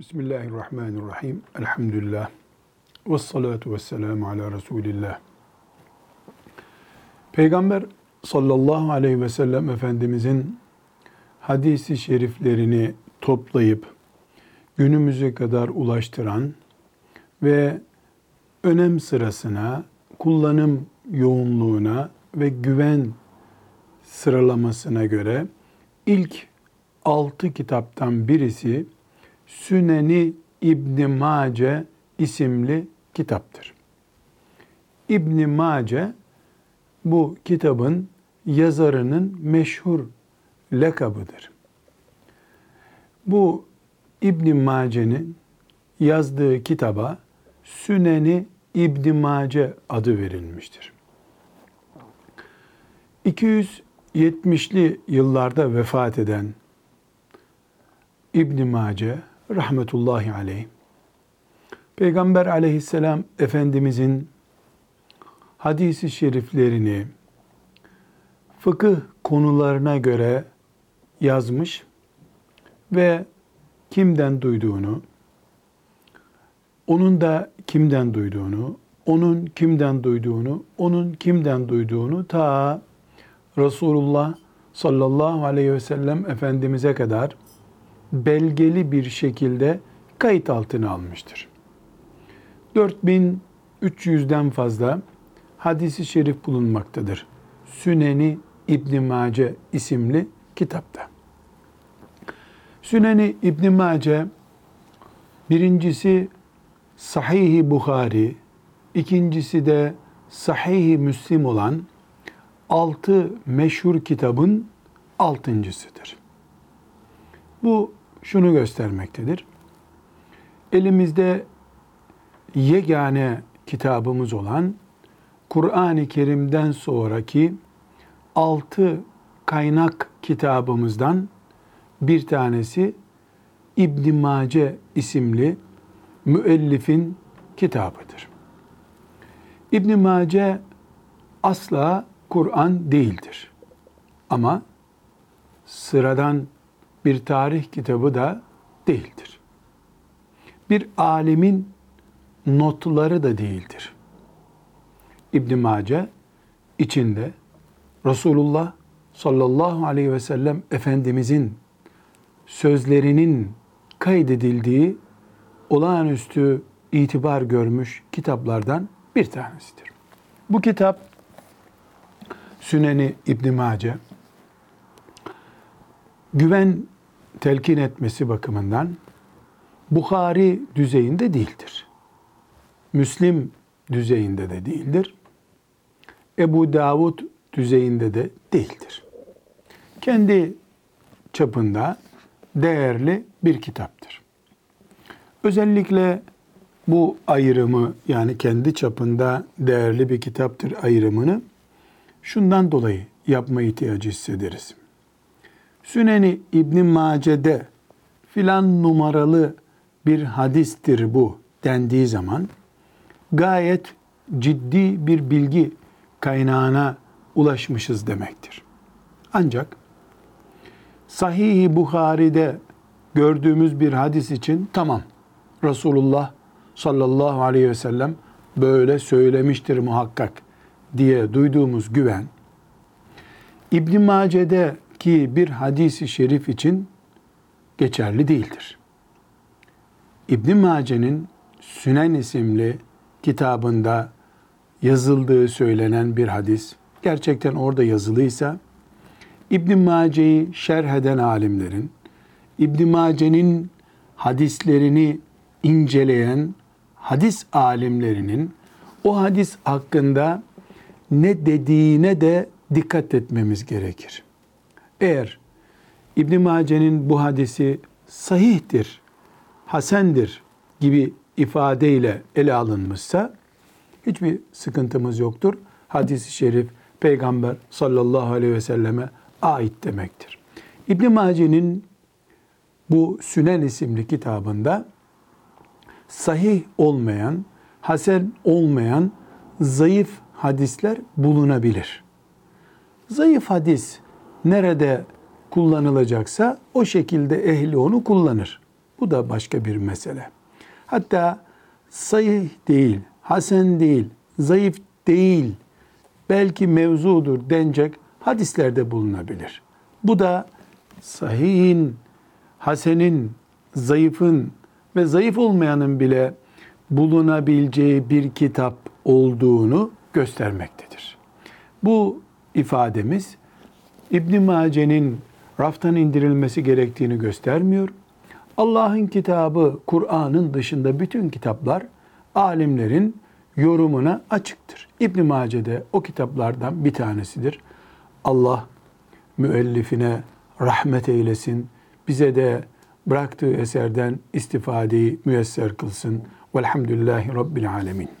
Bismillahirrahmanirrahim. Elhamdülillah. Ve salatu ve selamu ala Resulillah. Peygamber sallallahu aleyhi ve sellem Efendimizin hadisi şeriflerini toplayıp günümüze kadar ulaştıran ve önem sırasına, kullanım yoğunluğuna ve güven sıralamasına göre ilk altı kitaptan birisi Süneni İbn Mace isimli kitaptır. İbn Mace bu kitabın yazarının meşhur lakabıdır. Bu İbn Mace'nin yazdığı kitaba Süneni İbn Mace adı verilmiştir. 270'li yıllarda vefat eden İbn Mace rahmetullahi aleyh. Peygamber aleyhisselam Efendimizin hadisi şeriflerini fıkıh konularına göre yazmış ve kimden duyduğunu, onun da kimden duyduğunu, onun kimden duyduğunu, onun kimden duyduğunu ta Resulullah sallallahu aleyhi ve sellem Efendimiz'e kadar belgeli bir şekilde kayıt altına almıştır. 4300'den fazla hadisi şerif bulunmaktadır. Süneni İbn Mace isimli kitapta. Süneni İbn Mace birincisi Sahih-i Bukhari, ikincisi de Sahih-i Müslim olan altı meşhur kitabın altıncısıdır. Bu şunu göstermektedir. Elimizde yegane kitabımız olan Kur'an-ı Kerim'den sonraki altı kaynak kitabımızdan bir tanesi İbn Mace isimli müellifin kitabıdır. İbn Mace asla Kur'an değildir. Ama sıradan bir tarih kitabı da değildir. Bir alimin notları da değildir. İbn Mace içinde Resulullah sallallahu aleyhi ve sellem Efendimizin sözlerinin kaydedildiği olağanüstü itibar görmüş kitaplardan bir tanesidir. Bu kitap Süneni İbn Mace güven telkin etmesi bakımından Bukhari düzeyinde değildir. Müslim düzeyinde de değildir. Ebu Davud düzeyinde de değildir. Kendi çapında değerli bir kitaptır. Özellikle bu ayrımı yani kendi çapında değerli bir kitaptır ayrımını şundan dolayı yapma ihtiyacı hissederiz. Süneni İbn Mace'de filan numaralı bir hadistir bu dendiği zaman gayet ciddi bir bilgi kaynağına ulaşmışız demektir. Ancak Sahih-i Bukhari'de gördüğümüz bir hadis için tamam Resulullah sallallahu aleyhi ve sellem böyle söylemiştir muhakkak diye duyduğumuz güven İbn Mace'de ki bir hadisi şerif için geçerli değildir. İbn Mace'nin Sünen isimli kitabında yazıldığı söylenen bir hadis gerçekten orada yazılıysa İbn Mace'yi şerh eden alimlerin İbn Mace'nin hadislerini inceleyen hadis alimlerinin o hadis hakkında ne dediğine de dikkat etmemiz gerekir. Eğer İbn Mace'nin bu hadisi sahihtir, hasendir gibi ifadeyle ele alınmışsa hiçbir sıkıntımız yoktur. Hadis-i şerif Peygamber sallallahu aleyhi ve selleme ait demektir. İbn Mace'nin bu Sünen isimli kitabında sahih olmayan, hasen olmayan zayıf hadisler bulunabilir. Zayıf hadis nerede kullanılacaksa o şekilde ehli onu kullanır. Bu da başka bir mesele. Hatta sahih değil, hasen değil, zayıf değil, belki mevzudur denecek hadislerde bulunabilir. Bu da sahihin, hasenin, zayıfın ve zayıf olmayanın bile bulunabileceği bir kitap olduğunu göstermektedir. Bu ifademiz İbn Mace'nin raftan indirilmesi gerektiğini göstermiyor. Allah'ın kitabı Kur'an'ın dışında bütün kitaplar alimlerin yorumuna açıktır. İbn Mace'de o kitaplardan bir tanesidir. Allah müellifine rahmet eylesin. Bize de bıraktığı eserden istifadeyi müyesser kılsın. Velhamdülillahi Rabbil Alemin.